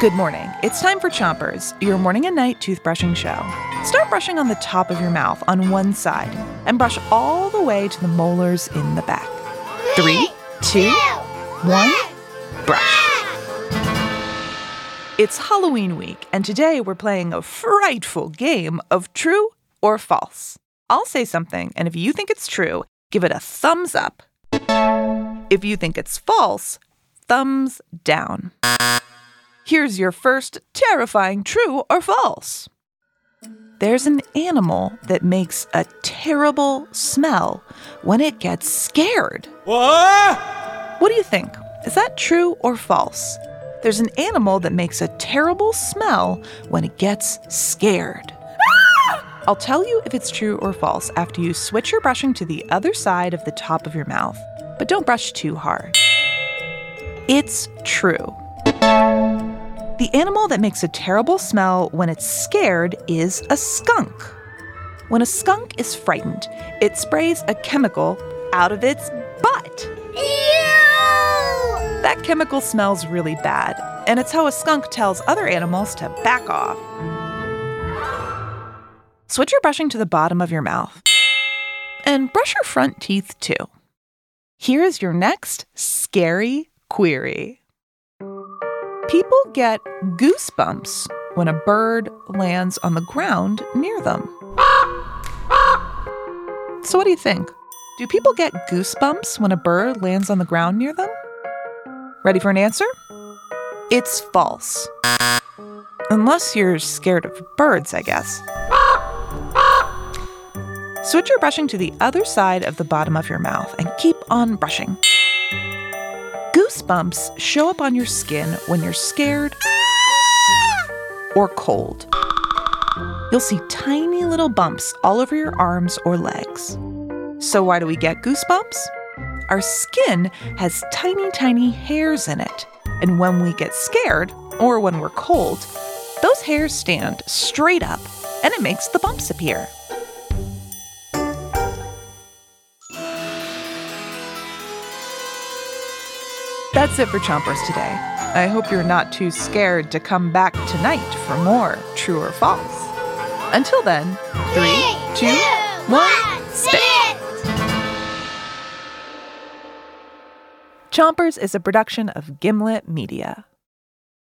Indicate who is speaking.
Speaker 1: Good morning. It's time for Chompers, your morning and night toothbrushing show. Start brushing on the top of your mouth on one side and brush all the way to the molars in the back. Three, two, one, brush. It's Halloween week, and today we're playing a frightful game of true or false. I'll say something, and if you think it's true, give it a thumbs up. If you think it's false, thumbs down. Here's your first terrifying true or false. There's an animal that makes a terrible smell when it gets scared.
Speaker 2: What?
Speaker 1: What do you think? Is that true or false? There's an animal that makes a terrible smell when it gets scared. I'll tell you if it's true or false after you switch your brushing to the other side of the top of your mouth, but don't brush too hard. It's true. The animal that makes a terrible smell when it's scared is a skunk. When a skunk is frightened, it sprays a chemical out of its butt. Ew! That chemical smells really bad, and it's how a skunk tells other animals to back off. Switch your brushing to the bottom of your mouth. And brush your front teeth too. Here is your next scary query. People get goosebumps when a bird lands on the ground near them. So, what do you think? Do people get goosebumps when a bird lands on the ground near them? Ready for an answer? It's false. Unless you're scared of birds, I guess. Switch your brushing to the other side of the bottom of your mouth and keep on brushing. Goosebumps show up on your skin when you're scared or cold. You'll see tiny little bumps all over your arms or legs. So, why do we get goosebumps? Our skin has tiny, tiny hairs in it. And when we get scared or when we're cold, those hairs stand straight up and it makes the bumps appear. That's it for Chompers today. I hope you're not too scared to come back tonight for more True or False. Until then, three, two, one, spit! Chompers is a production of Gimlet Media.